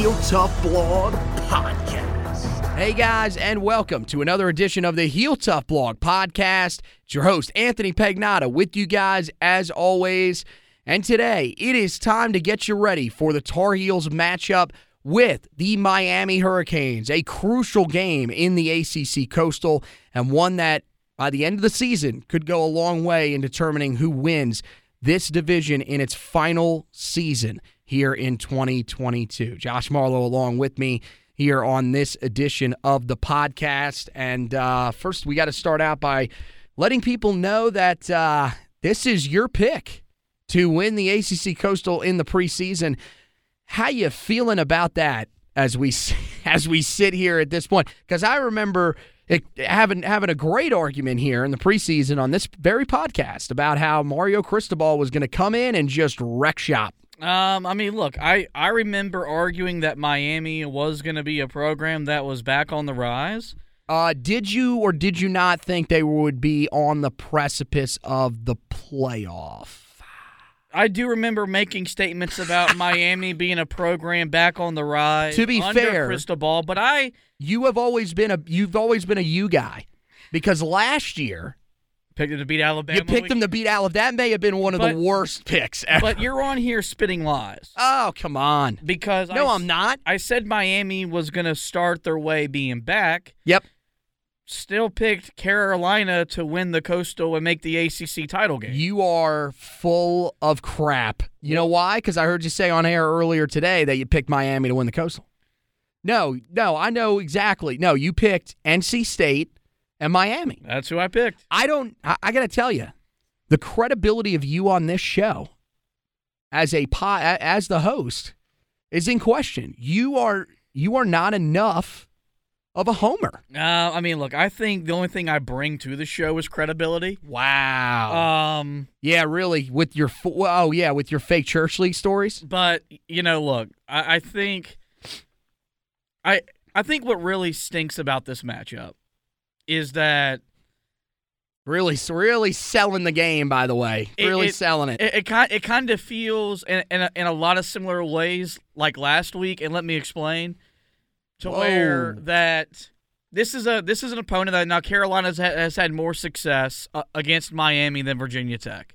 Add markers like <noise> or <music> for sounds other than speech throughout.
Heel Tough Blog Podcast. Hey guys, and welcome to another edition of the Heel Tough Blog Podcast. It's your host, Anthony Pagnotta, with you guys as always. And today, it is time to get you ready for the Tar Heels matchup with the Miami Hurricanes, a crucial game in the ACC Coastal, and one that by the end of the season could go a long way in determining who wins this division in its final season here in 2022. Josh Marlowe along with me here on this edition of the podcast. And uh, first, we got to start out by letting people know that uh, this is your pick to win the ACC Coastal in the preseason. How you feeling about that as we <laughs> as we sit here at this point? Because I remember it, having having a great argument here in the preseason on this very podcast about how Mario Cristobal was going to come in and just wreck shop. Um, I mean, look, I, I remember arguing that Miami was going to be a program that was back on the rise. Uh, did you or did you not think they would be on the precipice of the playoff? I do remember making statements about <laughs> Miami being a program back on the rise. To be fair- Cristobal, but I You have always been a you've always been a you guy, because last year picked them to beat Alabama. you picked them to beat Alabama. That may have been one of But- the worst picks ever. But you're on here spitting lies oh come on! because No, I, I'm not. I said Miami was going to start their way being back. Yep. Still picked Carolina to win the Coastal and make the ACC title game. You are full of crap. You know why? Because I heard you say on air earlier today that you picked Miami to win the Coastal. No, no, I know exactly. No, you picked NC State and Miami. That's who I picked. I don't. I, I got to tell you, the credibility of you on this show as a as the host is in question. You are you are not enough of a homer. Uh, I mean, look, I think the only thing I bring to the show is credibility. Wow. Um, yeah, really. With your oh yeah, with your fake church league stories. but you know, look, I, I think, I I think what really stinks about this matchup is that Really, really selling the game. By the way, It- really it- selling it. it it kind it kind of feels in in a, in a lot of similar ways like last week, and let me explain. To where that this is a this is an opponent that now Carolina has, ha- has had more success uh, against Miami than Virginia Tech.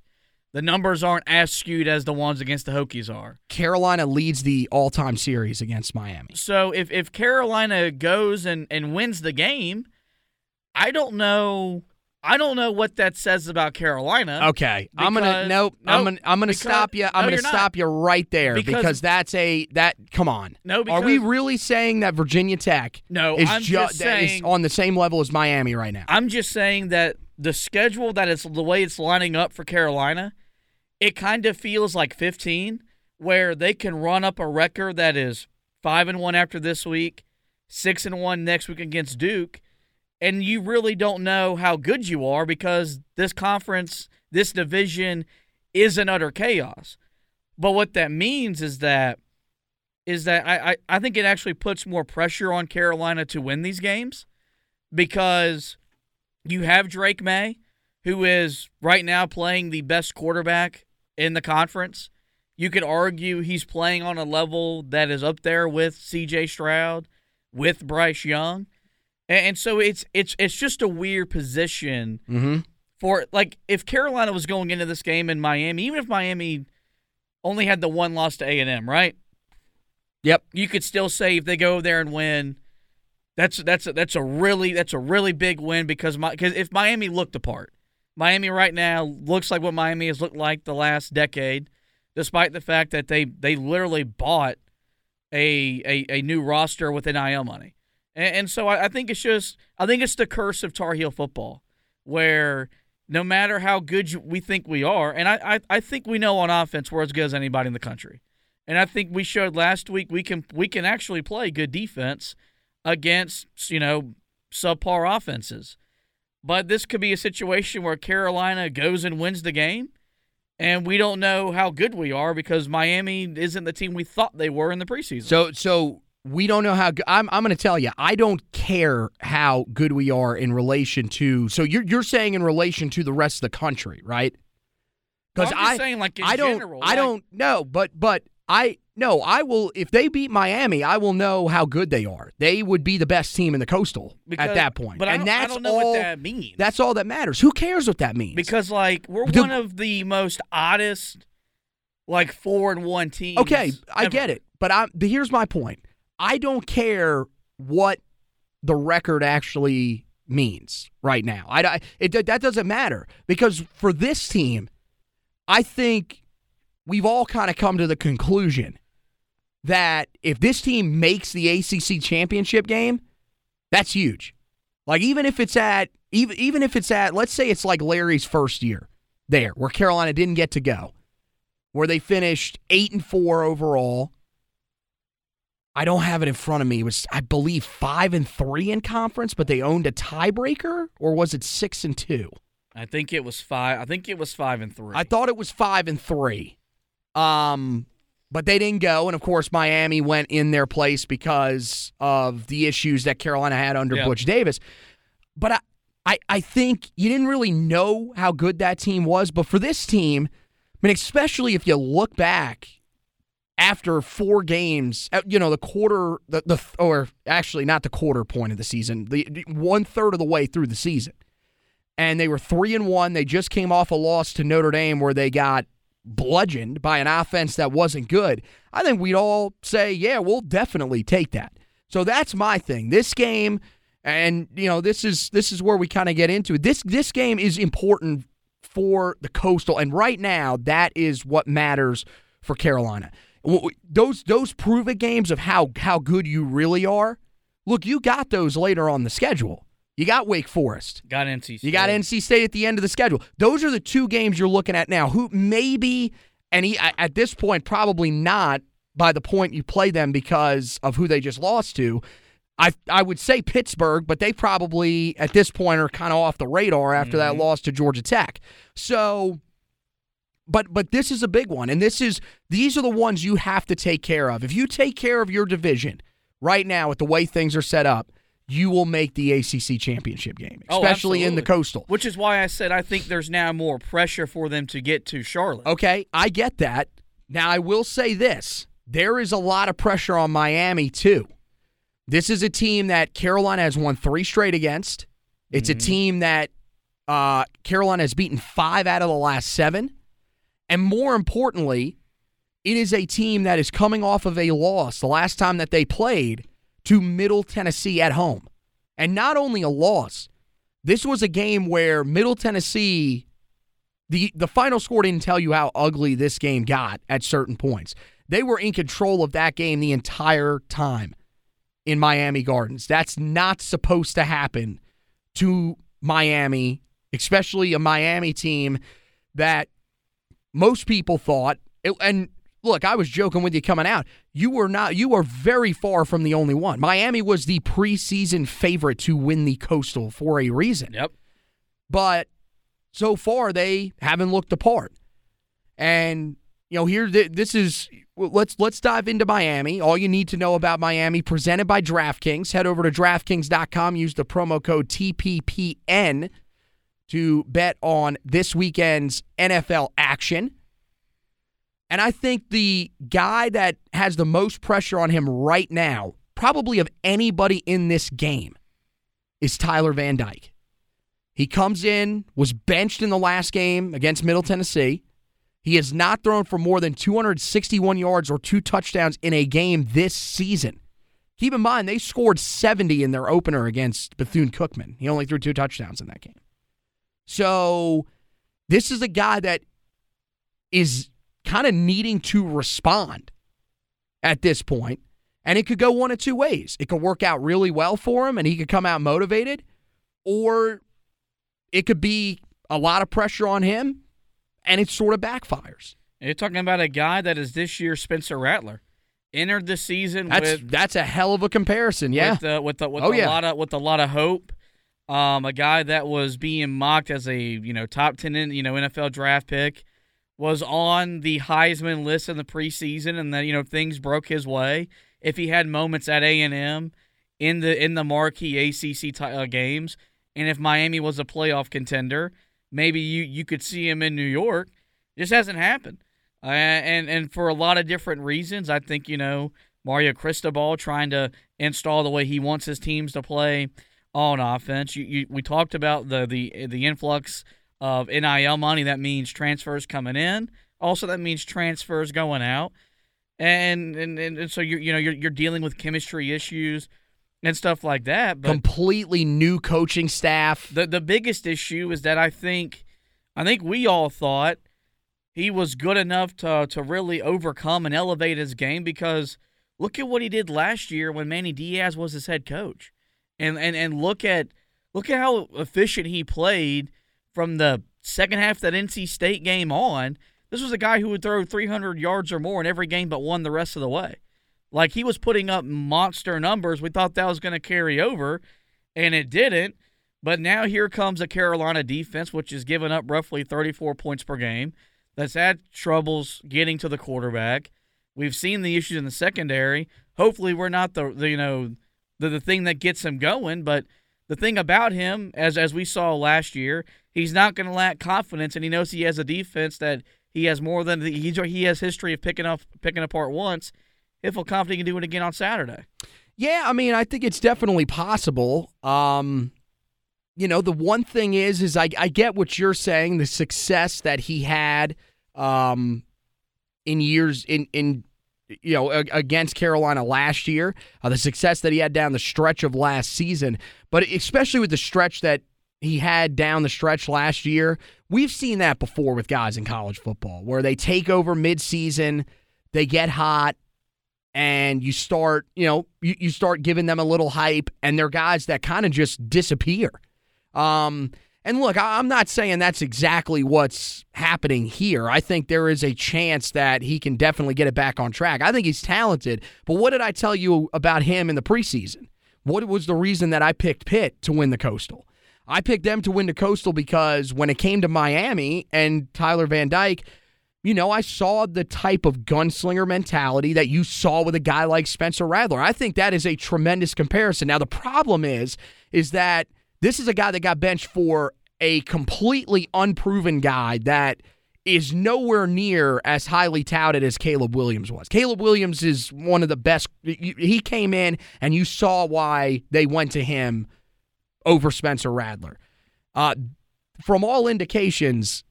The numbers aren't as skewed as the ones against the Hokies are. Carolina leads the all-time series against Miami. So if if Carolina goes and, and wins the game, I don't know I don't know what that says about Carolina. Okay, I'm gonna Because- nope. I'm gonna I'm gonna because- stop you. I'm no, gonna you're not. stop you right there Because- because, that's a that. Come on. No, Are we really saying that Virginia Tech No, is I'm ju- just that is saying on the same level as Miami right now? I'm just saying that the schedule that it's the way it's lining up for Carolina, it kind of feels like 15, where they can run up a record that is five and one after this week, six and one next week against Duke, and you really don't know how good you are because this conference, this division is an utter chaos. But what that means is that is that I, I, I think it actually puts more pressure on Carolina to win these games because you have Drake Maye, who is right now playing the best quarterback in the conference. You could argue he's playing on a level that is up there with CJ Stroud, with Bryce Young. And, and so it's it's it's just a weird position Mm-hmm. for like if Carolina was going into this game in Miami, even if Miami only had the one loss to A and M, right? Yep. You could still say if they go there and win, that's that's a, that's a really that's a really big win because my because if Miami looked apart, Miami right now looks like what Miami has looked like the last decade, despite the fact that they they literally bought a a, a new roster with NIL money, and, and so I, I think it's just I think it's the curse of Tar Heel football, where no matter how good you, we think we are, and I, I I think we know on offense we're as good as anybody in the country, and I think we showed last week we can we can actually play good defense against you know subpar offenses. But this could be a situation where Carolina goes and wins the game, and we don't know how good we are because Miami isn't the team we thought they were in the preseason. So so we don't know how. Good, I'm I'm going to tell you. I don't care how good we are in relation to. So you're you're saying in relation to the rest of the country, right? Because I'm just I saying, like I don't general, I like- don't know, but but I no I will if they beat Miami, I will know how good they are. They would be the best team in the coastal because- at that point, But I and don't, that's I don't know all. what that means. That's all that matters. Who cares what that means? because like we're The- one of the most oddest, like four and one teams. Okay, I get it, but I but here's my point. I don't care what the record actually means right now. I, I it that doesn't matter because for this team, I think we've all kind of come to the conclusion that if this team makes the ACC championship game, that's huge. Like even if it's at even even if it's at let's say it's like Larry's first year there where Carolina didn't get to go where they finished eight and four overall. I don't have it in front of me. It was I believe five and three in conference, but they owned a tiebreaker, or was it six and two? I think it was five. I think it was five and three. I thought it was five and three. Um, but they didn't go, and of course Miami went in their place because of the issues that Carolina had under. Butch Davis. But I, I, I think you didn't really know how good that team was. But for this team, I mean, especially if you look back after four games, uh, you know, the quarter, the, the or actually not the quarter point of the season, the the one third of the way through the season, and they were three and one. They just came off a loss to Notre Dame where they got bludgeoned by an offense that wasn't good. I think we'd all say, yeah, we'll definitely take that. So that's my thing. This game, and you know, this is this is where we kind of get into it. This this game is important for the coastal, and right now that is what matters for Carolina. Those those prove it games of how how good you really are. Look, you got those later on the schedule. You got Wake Forest. got NC. You got NC State at the end of the schedule. Those are the two games you're looking at now. Who maybe, and he, at this point, probably not by the point you play them because of who they just lost to. I I would say Pittsburgh, but they probably at this point are kind of off the radar after that mm-hmm. loss to Georgia Tech. So, but but this is a big one, and this is these are the ones you have to take care of. If you take care of your division right now with the way things are set up, you will make the ACC championship game, Oh, especially in the coastal. Which is why I said I think there's now more pressure for them to get to Charlotte. Okay, I get that. Now, I will say this there is a lot of pressure on Miami, too. This is a team that Carolina has won three straight against. It's a team that uh, Carolina has beaten five out of the last seven. And more importantly, it is a team that is coming off of a loss the last time that they played to Middle Tennessee at home. And not only a loss, this was a game where Middle Tennessee the the final score didn't tell you how ugly this game got at certain points. They were in control of that game the entire time in Miami Gardens. That's not supposed to happen to Miami, especially a Miami team that most people thought and look, I was joking with you coming out. You were not you were very far from the only one. Miami was the preseason favorite to win the Coastal for a reason. Yep. But so far they haven't looked apart. And you know, here this is let's let's dive into Miami. All you need to know about Miami presented by DraftKings. Head over to draftkings.com, use the promo code TPPN to bet on this weekend's NFL action. And I think the guy that has the most pressure on him right now, probably of anybody in this game, is Tyler Van Dyke. He comes in, was benched in the last game against Middle Tennessee. He has not thrown for more than 261 yards or two touchdowns in a game this season. Keep in mind, they scored 70 in their opener against Bethune Cookman. He only threw two touchdowns in that game. So, this is a guy that is kind of needing to respond at this point, and it could go one of two ways. It could work out really well for him and he could come out motivated, or it could be a lot of pressure on him and it sort of backfires. You're talking about a guy that is this year Spencer Rattler. Entered the season that's, with that's a hell of a comparison, yeah. With, uh, with, with oh, a yeah. lot of with a lot of hope. Um, a guy that was being mocked as a you know top ten you know NFL draft pick was on the Heisman list in the preseason, and then you know things broke his way. If he had moments at A and M in the in the marquee ACC t- uh, games, and if Miami was a playoff contender, maybe you you could see him in New York. Just hasn't happened, uh, and and for a lot of different reasons. I think you know Mario Cristobal trying to install the way he wants his teams to play on offense. You, you we talked about the the the influx of NIL money. That means transfers coming in. Also, that means transfers going out. And and, and so you're you know you're you're dealing with chemistry issues and stuff like that. But completely new coaching staff. The the biggest issue is that I think I think we all thought he was good enough to to really overcome and elevate his game because look at what he did last year when Manny Diaz was his head coach. And and and look at look at how efficient he played from the second half that NC State game on. This was a guy who would throw 300 yards or more in every game but one the rest of the way. Like he was putting up monster numbers. We thought that was going to carry over, and it didn't. But now here comes a Carolina defense, which has given up roughly 34 points per game, that's had troubles getting to the quarterback. We've seen the issues in the secondary. Hopefully, we're not the, the you know the, the thing that gets him going. But the thing about him, as as we saw last year, he's not going to lack confidence, and he knows he has a defense that he has more than the, he he has history of picking up picking apart once. If he'll feel confident he can do it again on Saturday. Yeah, I mean, I think it's definitely possible. Um, you know, the one thing is, is I, I get what you're saying. The success that he had um, in years in in you know against Carolina last year, uh, the success that he had down the stretch of last season, but especially with the stretch that he had down the stretch last year, we've seen that before with guys in college football where they take over midseason, they get hot, and you start, you know, you, you start giving them a little hype, and they're guys that kind of just disappear. Um, and look, I'm not saying that's exactly what's happening here. I think there is a chance that he can definitely get it back on track. I think he's talented. But what did I tell you about him in the preseason? What was the reason that I picked Pitt to win the Coastal? I picked them to win the Coastal because when it came to Miami and Tyler Van Dyke, you know, I saw the type of gunslinger mentality that you saw with a guy like Spencer Rattler. I think that is a tremendous comparison. Now the problem is is that this is a guy that got benched for a completely unproven guy that is nowhere near as highly touted as Caleb Williams was. Caleb Williams is one of the best. He came in and you saw why they went to him over Spencer Rattler. Uh, from all indications,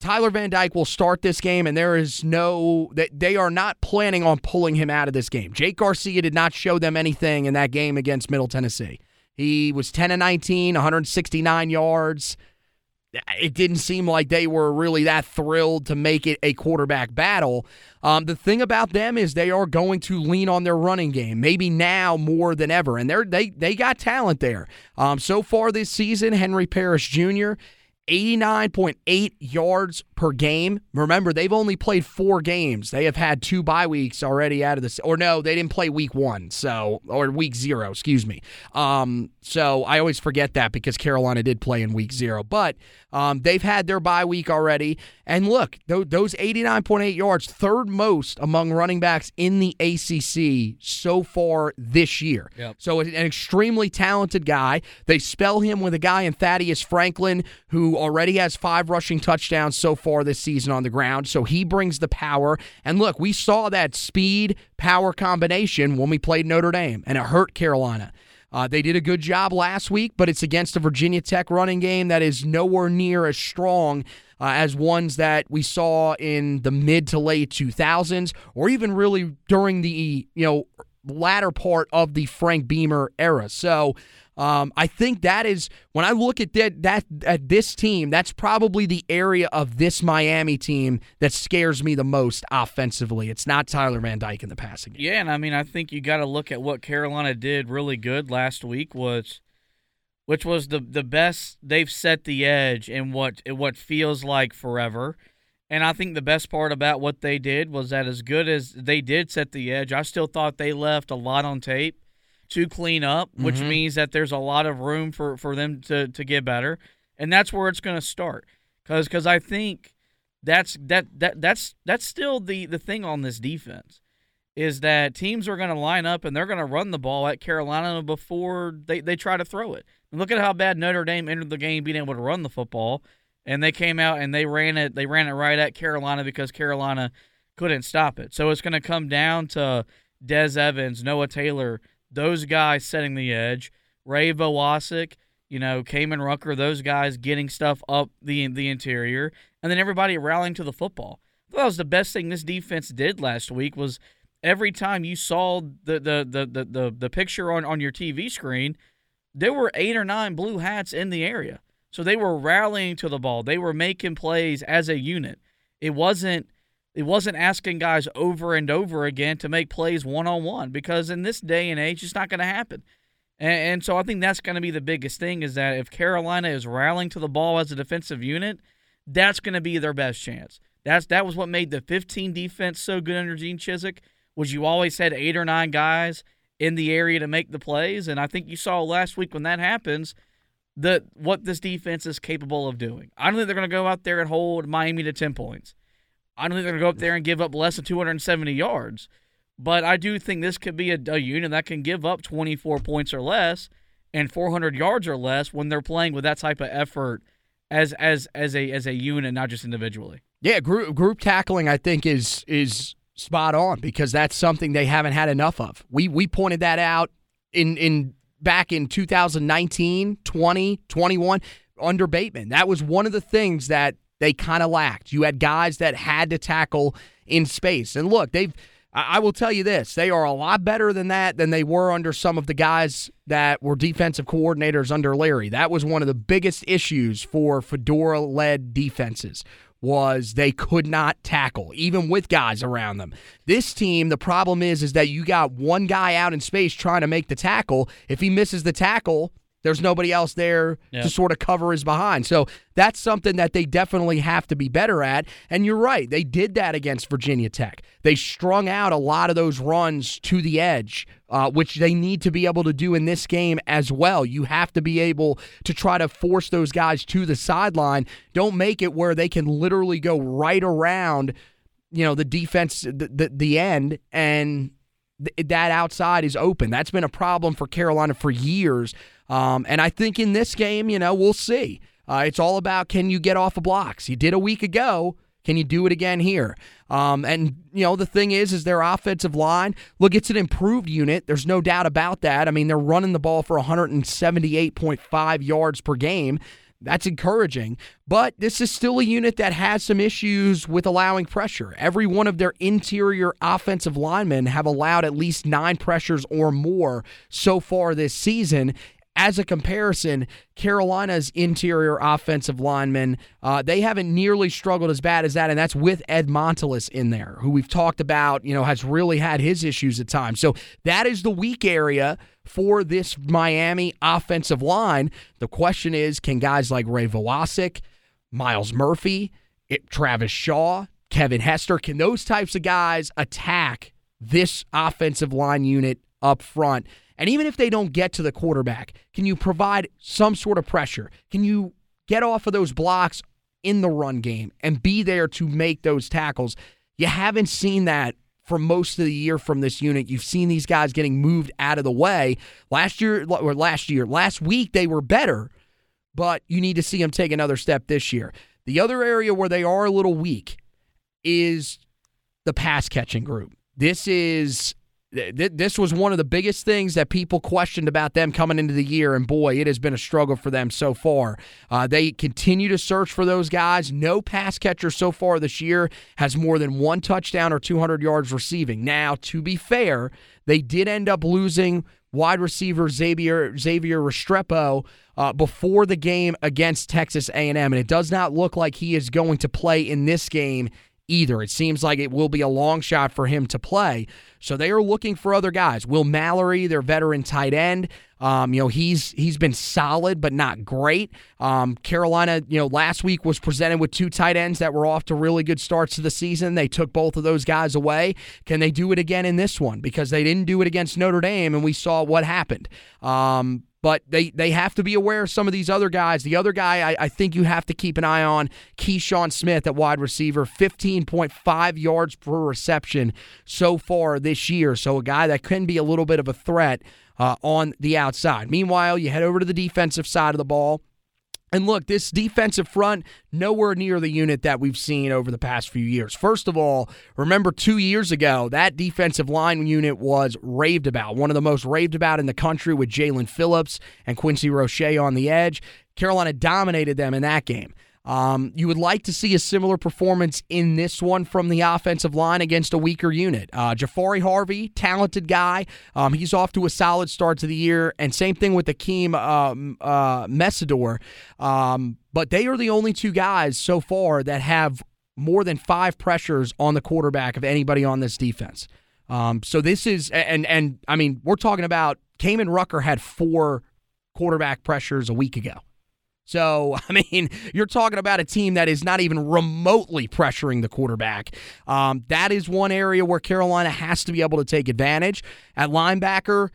Tyler Van Dyke will start this game, and there is no that they are not planning on pulling him out of this game. Jake Garcia did not show them anything in that game against Middle Tennessee. He was 10 and 19, 169 yards. It didn't seem like they were really that thrilled to make it a quarterback battle. Um, the thing about them is they are going to lean on their running game, maybe now more than ever, and they're they they got talent there. Um, so far this season, Henry Parrish Jr. 89.8 yards per game. Remember, they've only played four games. They have had two bye weeks already out of this. Or no, they didn't play week one, so or week zero, excuse me. Um, so I always forget that because Carolina did play in week zero, but um, they've had their bye week already. And look, those 89.8 yards, third most among running backs in the ACC so far this year. Yep. So an extremely talented guy. They spell him with a guy in Thaddeus Franklin who already has five rushing touchdowns so far this season on the ground. So he brings the power. And look, we saw that speed power combination when we played Notre Dame, and it hurt Carolina. Uh, they did a good job last week, but it's against a Virginia Tech running game that is nowhere near as strong uh, as ones that we saw in the mid to late 2000s, or even really during the you know latter part of the Frank Beamer era. So um, I think that is when I look at that, that at this team, that's probably the area of this Miami team that scares me the most offensively. It's not Tyler Van Dyke in the passing game. Yeah, and I mean I think you got to look at what Carolina did really good last week was which was the the best they've set the edge in what what feels like forever. And I think the best part about what they did was that as good as they did set the edge, I still thought they left a lot on tape to clean up, which mm-hmm. means that there's a lot of room for, for them to, to get better. And that's where it's going to start. Cause, cause I think that's that, that that's that's still the, the thing on this defense is that teams are going to line up and they're going to run the ball at Carolina before they, they try to throw it. And look at how bad Notre Dame entered the game being able to run the football, and they came out and they ran it they ran it right at Carolina because Carolina couldn't stop it. So it's going to come down to Des Evans, Noah Taylor, those guys setting the edge, Ray Vohasek, you know, Kaimon Rucker, those guys getting stuff up the the interior, and then everybody rallying to the football. that was the best thing this defense did last week was every time you saw the the the the the, the picture on, on your TV screen, there were eight or nine blue hats in the area. So they were rallying to the ball. They were making plays as a unit. It wasn't it wasn't asking guys over and over again to make plays one on one because in this day and age, it's not going to happen. And, and, so I think that's going to be the biggest thing is that if Carolina is rallying to the ball as a defensive unit, that's going to be their best chance. That's that was what made the 15 defense so good under Gene Chizik. Was you always had eight or nine guys in the area to make the plays, and I think you saw last week when that happens that what this defense is capable of doing. I don't think they're going to go out there and hold Miami to 10 points. I don't think they're going to go up there and give up less than 270 yards. But I do think this could be a, a unit that can give up 24 points or less and 400 yards or less when they're playing with that type of effort as as as a as a unit, not just individually. Yeah, group group tackling I think is is spot on because that's something they haven't had enough of. We we pointed that out in in back in 2019, 20, 21 under Bateman. That was one of the things that they kind of lacked. You had guys that had to tackle in space. And look, they've I will tell you this, they are a lot better than that than they were under some of the guys that were defensive coordinators under Larry. That was one of the biggest issues for Fedora led defenses was they could not tackle even with guys around them. This team, the problem is is that you got one guy out in space trying to make the tackle. If he misses the tackle, there's nobody else there to sort of cover his behind. So that's something that they definitely have to be better at. And you're right, they did that against Virginia Tech. They strung out a lot of those runs to the edge, uh, which they need to be able to do in this game as well. You have to be able to try to force those guys to the sideline. Don't make it where they can literally go right around, you know, the defense, the, the, the end, and th- that outside is open. That's been a problem for Carolina for years. Um, and I think in this game, you know, we'll see. Uh, it's all about can you get off of blocks. You did a week ago. Can you do it again here? Um, and you know the thing is, is their offensive line. Look, it's an improved unit. There's no doubt about that. I mean, they're running the ball for 178.5 yards per game. That's encouraging. But this is still a unit that has some issues with allowing pressure. Every one of their interior offensive linemen have allowed at least nine pressures or more so far this season. As a comparison, Carolina's interior offensive linemen, uh, they haven't nearly struggled as bad as that, and that's with Ed Montilus in there, who we've talked about, you know, has really had his issues at times. So that is the weak area for this Miami offensive line. The question is, can guys like Ray Vohasek, Miles Murphy, it, Travis Shaw, Kevin Hester? Can those types of guys attack this offensive line unit up front? And even if they don't get to the quarterback, can you provide some sort of pressure? Can you get off of those blocks in the run game and be there to make those tackles? You haven't seen that for most of the year from this unit. You've seen these guys getting moved out of the way. Last year, or last year, last week, they were better, but you need to see them take another step this year. The other area where they are a little weak is the pass catching group. This is this was one of the biggest things that people questioned about them coming into the year, and boy, it has been a struggle for them so far. Uh, they continue to search for those guys. No pass catcher so far this year has more than one touchdown or 200 yards receiving. Now, to be fair, they did end up losing wide receiver Xavier Xavier Restrepo uh, before the game against Texas A&M, and it does not look like he is going to play in this game either. It seems like it will be a long shot for him to play. So they are looking for other guys. Will Mallory, their veteran tight end, um, you know he's he's been solid but not great. Um, Carolina, you know, last week was presented with two tight ends that were off to really good starts to the season. They took both of those guys away. Can they do it again in this one? Because they didn't do it against Notre Dame, and we saw what happened. Um, but they, they have to be aware of some of these other guys. The other guy I, I think you have to keep an eye on, Keyshawn Smith at wide receiver, 15.5 yards per reception so far this year. So a guy that can be a little bit of a threat uh, on the outside. Meanwhile, you head over to the defensive side of the ball. And look, this defensive front, nowhere near the unit that we've seen over the past few years. First of all, remember two years ago, that defensive line unit was raved about, one of the most raved about in the country with Jaelan Phillips and Quincy Roche on the edge. Carolina dominated them in that game. Um, you would like to see a similar performance in this one from the offensive line against a weaker unit. Uh, Jahfari Harvey, talented guy. Um, he's off to a solid start to the year, and same thing with Akeem um, uh, Mesidor. Um, but they are the only two guys so far that have more than five pressures on the quarterback of anybody on this defense. Um, so this is, and and I mean, we're talking about Kaimon Rucker had four quarterback pressures a week ago. So, <laughs> I mean, you're talking about a team that is not even remotely pressuring the quarterback. Um, that is one area where Carolina has to be able to take advantage. At linebacker,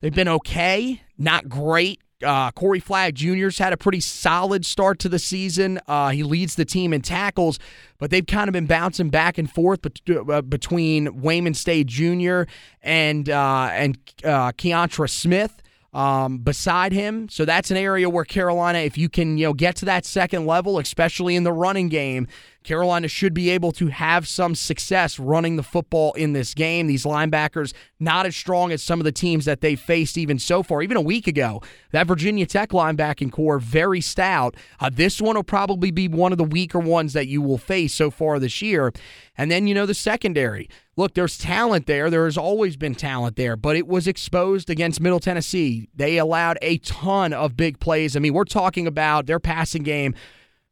they've been okay, not great. Uh, Corey Flagg Jr.'s had a pretty solid start to the season. Uh, he leads the team in tackles, but they've kind of been bouncing back and forth uh, between Waynmon Steed Jr. and uh, and uh, Keontra Smith um, beside him. So that's an area where Carolina, if you can, you know, get to that second level, especially in the running game, Carolina should be able to have some success running the football in this game. These linebackers not as strong as some of the teams that they faced even so far. Even a week ago, that Virginia Tech linebacking core very stout. Uh, this one will probably be one of the weaker ones that you will face so far this year. And then you know the secondary. Look, there's talent there. There has always been talent there, but it was exposed against Middle Tennessee. They allowed a ton of big plays. I mean, we're talking about their passing game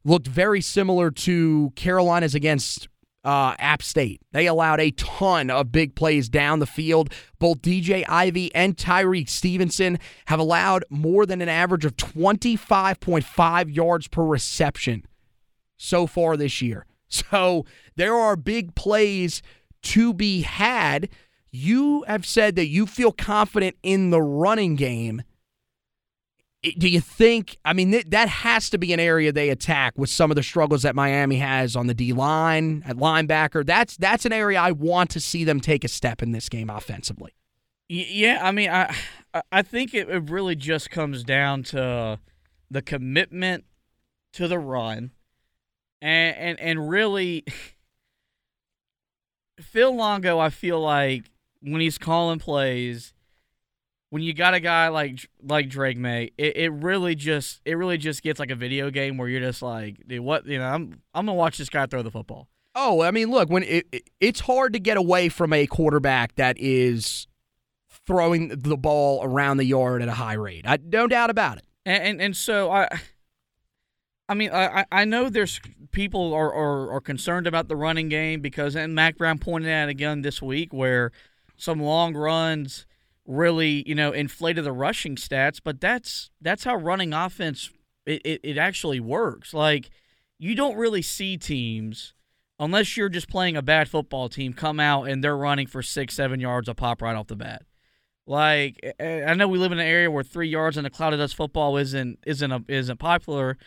looked very similar to Carolina's against uh, App State. They allowed a ton of big plays down the field. Both DJ Ivey and Tyrique Stevenson have allowed more than an average of 25.5 yards per reception so far this year. <laughs> So there are big plays to be had. You have said that you feel confident in the running game do you think i mean that has to be an area they attack with some of the struggles that miami has on the d line at linebacker that's that's an area i want to see them take a step in this game offensively yeah i mean i i think it really just comes down to the commitment to the run and and, and really <laughs> phil longo i feel like when he's calling plays when you got a guy like like Drake Maye, it, it really just it really just gets like a video game where you're just like, dude, what you know, I'm I'm gonna watch this guy throw the football. Oh, I mean, look, when it, it, it's hard to get away from a quarterback that is throwing the ball around the yard at a high rate. I no doubt about it. And and, and so I I mean, I, I know there's people are, are, are concerned about the running game because, and Mack Brown pointed out again this week where some long runs really, you know, inflated the rushing stats, but that's that's how running offense it, it, it actually works. Like you don't really see teams unless you're just playing a bad football team come out and they're running for six, seven yards a pop right off the bat. Like I know we live in an area where three yards in a cloud of dust football isn't isn't a, isn't popular,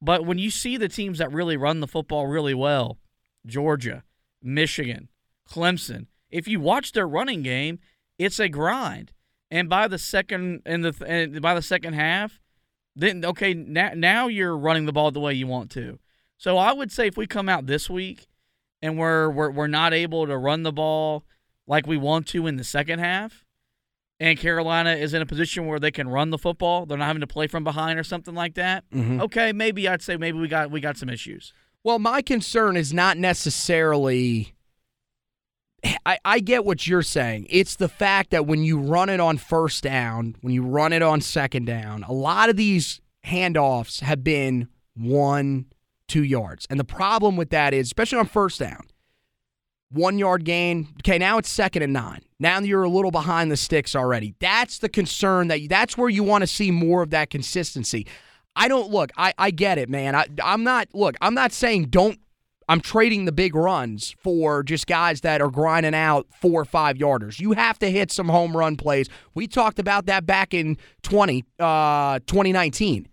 but when you see the teams that really run the football really well, Georgia, Michigan, Clemson, if you watch their running game, it's a grind. And by the second and the and by the second half, then okay, now now you're running the ball the way you want to. So I would say if we come out this week and we're we're, we're not able to run the ball like we want to in the second half, and Carolina is in a position where they can run the football, they're not having to play from behind or something like that. Mm-hmm. Okay, maybe I'd say maybe we got we got some issues. Well, my concern is not necessarily. I, I get what you're saying. It's the fact that when you run it on first down, when you run it on second down, a lot of these handoffs have been one, two yards. And the problem with that is, especially on first down, one yard gain. Okay, now it's second and nine. Now you're a little behind the sticks already. That's the concern that that's where you want to see more of that consistency. I don't look. I, I get it, man. I, I'm not look. I'm not saying don't. I'm trading the big runs for just guys that are grinding out four or five yarders. You have to hit some home run plays. We talked about that back in 20, uh, 2019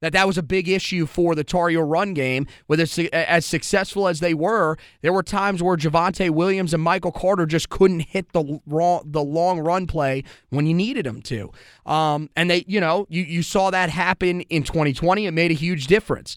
that that was a big issue for the Tar Heel run game. With as, as successful as they were, there were times where Javonte Williams and Michael Carter just couldn't hit the wrong, the long run play when you needed them to. Um, and they, you know, you you saw that happen in 2020. It made a huge difference.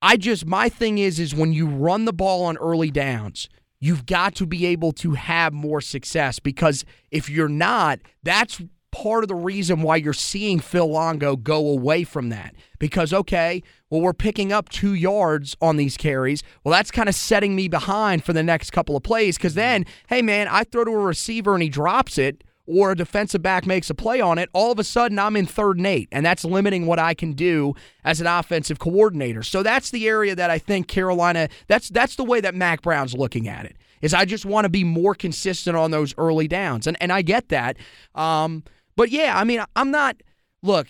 I just my thing is is when you run the ball on early downs. You've got to be able to have more success because if you're not, that's part of the reason why you're seeing Phil Longo go away from that. Because, okay, well, we're picking up two yards on these carries. Well, that's kind of setting me behind for the next couple of plays. Because then, hey, man, I throw to a receiver and he drops it, or a defensive back makes a play on it, all of a sudden I'm in third and eight. And that's limiting what I can do as an offensive coordinator. So that's the area that I think Carolina, that's that's the way that Mack Brown's looking at it. Is I just want to be more consistent on those early downs. And and I get that. Um, but yeah, I mean, I'm not. Look,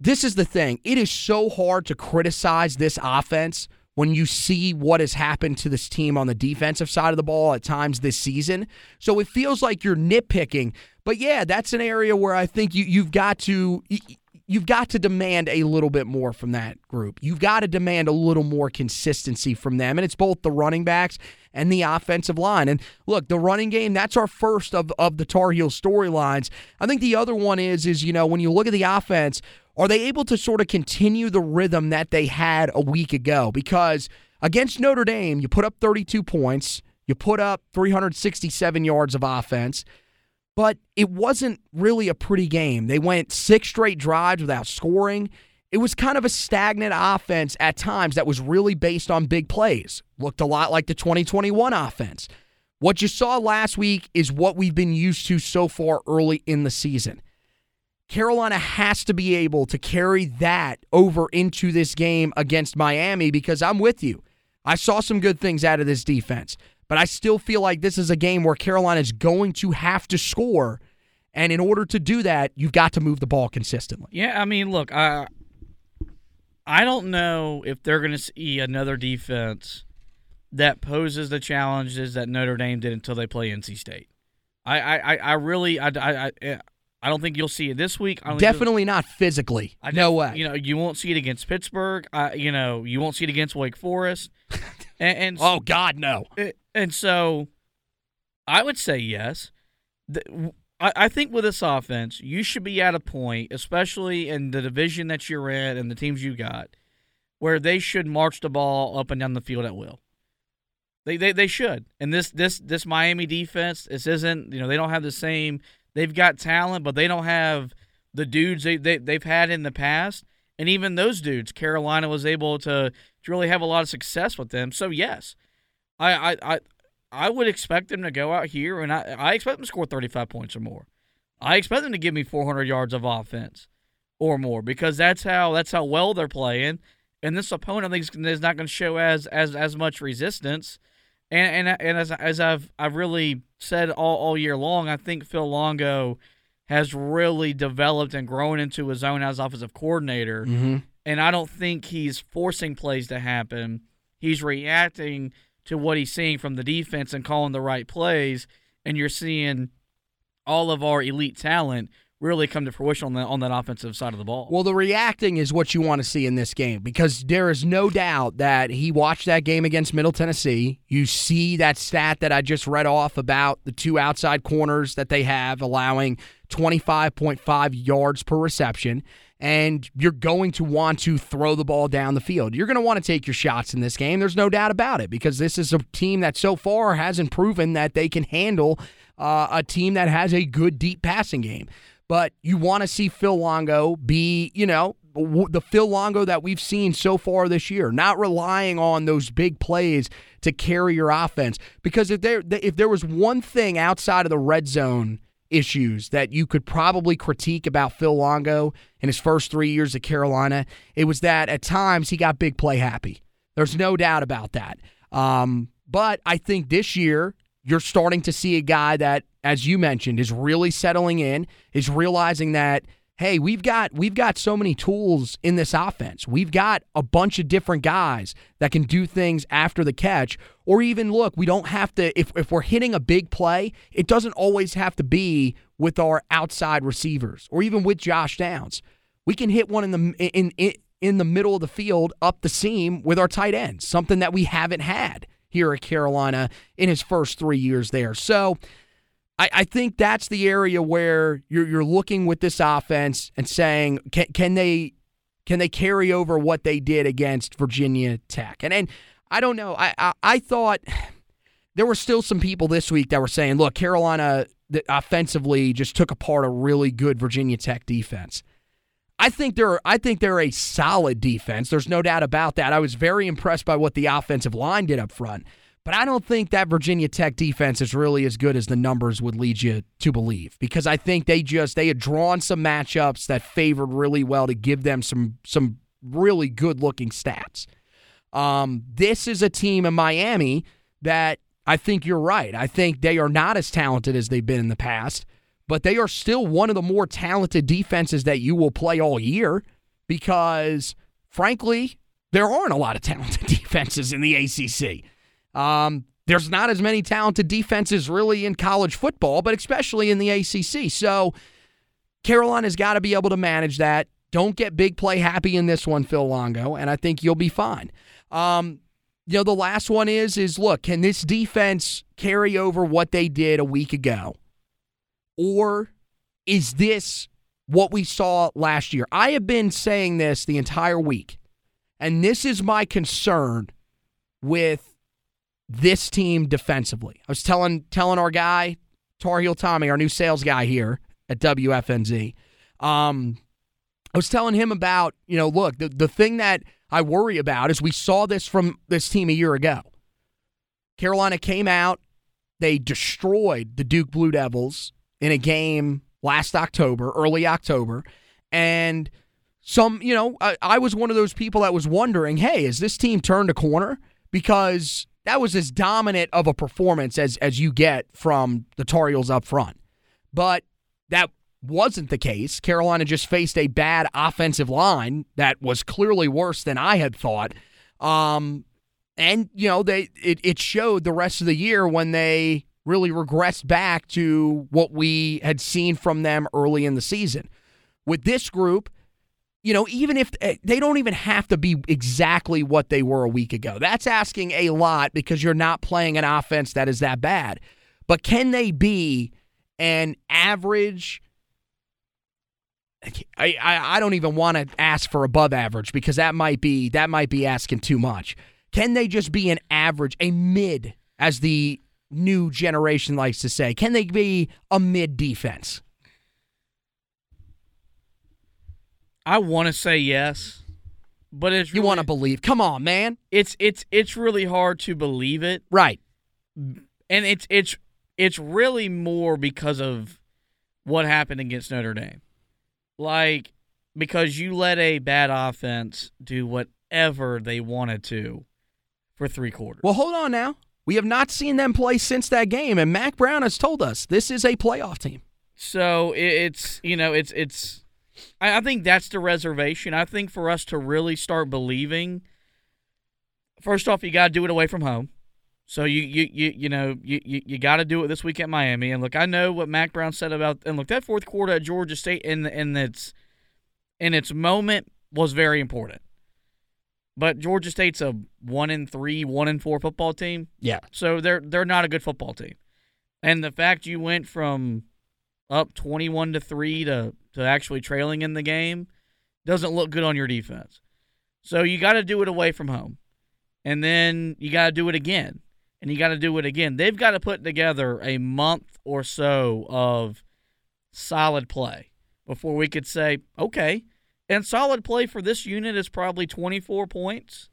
this is the thing. It is so hard to criticize this offense when you see what has happened to this team on the defensive side of the ball at times this season. So it feels like you're nitpicking. But yeah, that's an area where I think you you've got to you've got to demand a little bit more from that group. You've got to demand a little more consistency from them. And it's both the running backs and the offensive line. And look, the running game, that's our first of, of the Tar Heel storylines. I think the other one is, is, you know, when you look at the offense, are they able to sort of continue the rhythm that they had a week ago? Because against Notre Dame, you put up 32 points, you put up 367 yards of offense but it wasn't really a pretty game. They went six straight drives without scoring. It was kind of a stagnant offense at times that was really based on big plays. Looked a lot like the 2021 offense. What you saw last week is what we've been used to so far early in the season. Carolina has to be able to carry that over into this game against Miami because I'm with you. I saw some good things out of this defense. But I still feel like this is a game where Carolina is going to have to score. And in order to do that, you've got to move the ball consistently. Yeah, I mean, look, I I don't know if they're going to see another defense that poses the challenges that Notre Dame did until they play NC State. I I, I really I, I, I I don't think you'll see it this week. Definitely not physically. I no way. You know, you won't see it against Pittsburgh. Uh, you know, you won't see it against Wake Forest. <laughs> And, and oh God, no. And so, I would say yes. I think with this offense, you should be at a point, especially in the division that you're in and the teams you got, where they should march the ball up and down the field at will. They, they they should. And this this this Miami defense, this isn't you know they don't have the same. They've got talent, but they don't have the dudes they, they they've had in the past. And even those dudes, Carolina was able to, to really have a lot of success with them. So yes, I I I, I would expect them to go out here and I, I expect them to score 35 points or more. I expect them to give me 400 yards of offense or more because that's how that's how well they're playing. And this opponent I think is not going to show as as as much resistance. And and and as as I've I've really said all, all year long, I think Phil Longo has really developed and grown into his own as offensive coordinator. Mm-hmm. And I don't think he's forcing plays to happen. He's reacting to what he's seeing from the defense and calling the right plays, and you're seeing all of our elite talent really come to fruition on that on that offensive side of the ball. Well, the reacting is what you want to see in this game because there is no doubt that he watched that game against Middle Tennessee. You see that stat that I just read off about the two outside corners that they have allowing 25.5 yards per reception and you're going to want to throw the ball down the field. You're going to want to take your shots in this game. There's no doubt about it because this is a team that so far hasn't proven that they can handle uh, a team that has a good deep passing game. But you want to see Phil Longo be, you know, the Phil Longo that we've seen so far this year, not relying on those big plays to carry your offense. Because if there if there was one thing outside of the red zone issues that you could probably critique about Phil Longo in his first three years at Carolina, it was that at times he got big play happy. There's no doubt about that. Um, but I think this year you're starting to see a guy that, as you mentioned, is really settling in, is realizing that hey, we've got we've got so many tools in this offense. We've got a bunch of different guys that can do things after the catch or even look, we don't have to if if we're hitting a big play, it doesn't always have to be with our outside receivers or even with Josh Downs. We can hit one in the in in, in the middle of the field up the seam with our tight ends, something that we haven't had here at Carolina in his first 3 years there. So, I, I think that's the area where you're you're looking with this offense and saying, can can they can they carry over what they did against Virginia Tech? And and I don't know. I I, I thought <sighs> there were still some people this week that were saying, look, Carolina offensively just took apart a really good Virginia Tech defense. I think they're I think they're a solid defense. There's no doubt about that. I was very impressed by what the offensive line did up front. But I don't think that Virginia Tech defense is really as good as the numbers would lead you to believe because I think they just they had drawn some matchups that favored really well to give them some some really good looking stats. Um, this is a team in Miami that I think you're right. I think they are not as talented as they've been in the past, but they are still one of the more talented defenses that you will play all year because, frankly, there aren't a lot of talented <laughs> defenses in the ACC. Um, there's not as many talented defenses really in college football, but especially in the ACC. So Carolina's got to be able to manage that. Don't get big play happy in this one, Phil Longo, and I think you'll be fine. Um, you know, the last one is is look, can this defense carry over what they did a week ago? Or is this what we saw last year? I have been saying this the entire week. And this is my concern with this team defensively. I was telling telling our guy Tar Heel Tommy, our new sales guy here at WFNZ. Um, I was telling him about you know, look, the the thing that I worry about is we saw this from this team a year ago. Carolina came out, they destroyed the Duke Blue Devils in a game last October, early October, and some, you know, I, I was one of those people that was wondering, hey, is this team turned a corner? Because that was as dominant of a performance as as you get from the Tar Heels up front. But that wasn't the case. Carolina just faced a bad offensive line that was clearly worse than I had thought. Um, and you know they it, it showed the rest of the year when they really regressed back to what we had seen from them early in the season. With this group, you know, even if eh, they don't even have to be exactly what they were a week ago. That's asking a lot because you're not playing an offense that is that bad. But can they be an average? I, I, I don't even want to ask for above average because that might be that might be asking too much. Can they just be an average, a mid, as the new generation likes to say? Can they be a mid defense? I want to say yes, but it's really, you want to believe. Come on, man. It's it's it's really hard to believe it. Right. And it's it's it's really more because of what happened against Notre Dame. Like because you let a bad offense do whatever they wanted to for 3 quarters. Well, hold on now. We have not seen them play since that game and Mack Brown has told us this is a playoff team. So it's you know, it's it's I, I think that's the reservation. I think for us to really start believing first off, you got to do it away from home. So you you you you know you you, you got to do it this week at Miami. And look, I know what Mack Brown said about and look that fourth quarter at Georgia State in in its in its moment was very important. But Georgia State's a one in three, one in four football team. Yeah. So they're they're not a good football team. And the fact you went from up twenty one to three to to actually trailing in the game doesn't look good on your defense. So you got to do it away from home, and then you got to do it again and you got to do it again. They've got to put together a month or so of solid play before we could say, okay. And solid play for this unit is probably 24 points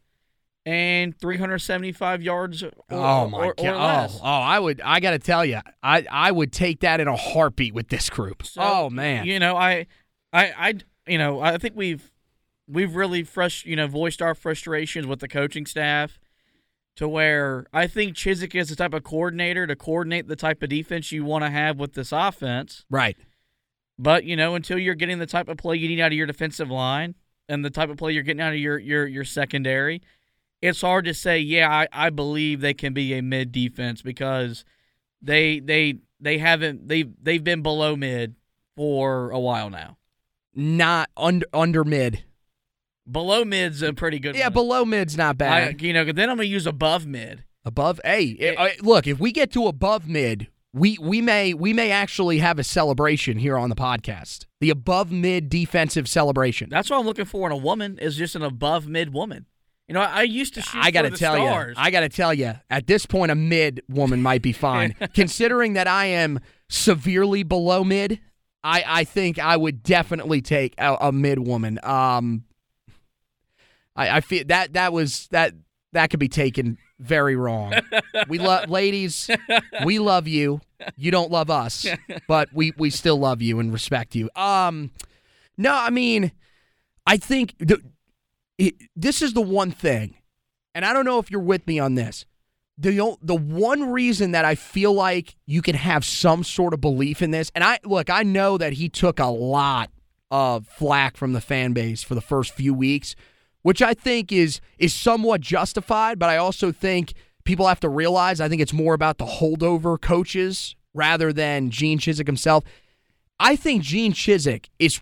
and 375 yards. Or, oh my or, god! or oh, less. Oh, oh, I would. I got to tell you, I I would take that in a heartbeat with this group. So, oh man! You know, I, I, I, you know, I think we've we've really frust- you know, voiced our frustrations with the coaching staff to where I think Chizik is the type of coordinator to coordinate the type of defense you want to have with this offense. Right. But, you know, until you're getting the type of play you need out of your defensive line and the type of play you're getting out of your your, your secondary, it's hard to say, yeah, I, I believe they can be a mid defense because they they they haven't they they've been below mid for a while now. Not under under mid. Below mid's a pretty good. Yeah, one. below mid's not bad. I, you know, then I'm gonna use above mid. above. Hey, look, if we get to above mid, we we may we may actually have a celebration here on the podcast. The above mid defensive celebration. That's what I'm looking for in a woman is just an above mid woman. You know, I, used to shoot. I got to for the tell you. I got to tell you, at this point, a mid woman might be fine. <laughs> Considering that I am severely below mid, I, I think I would definitely take a, a mid woman. Um, I, I feel that that was that that could be taken very wrong. we love <laughs> ladies, we love you. You don't love us, but we we still love you and respect you. Um, no, I mean, I think the, this is the one thing, and I don't know if you're with me on this. The the one reason that I feel like you can have some sort of belief in this, and I look, I know that he took a lot of flack from the fan base for the first few weeks, which I think is is somewhat justified, but I also think people have to realize I think it's more about the holdover coaches rather than Gene Chizik himself. I think Gene Chizik is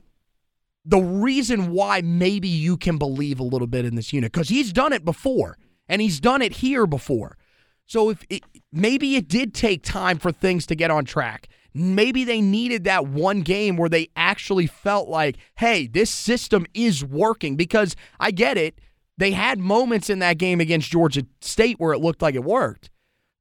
the reason why maybe you can believe a little bit in this unit because he's done it before and he's done it here before. So if it, maybe it did take time for things to get on track. Maybe they needed that one game where they actually felt like, hey, this system is working because I get it. They had moments in that game against Georgia State where it looked like it worked,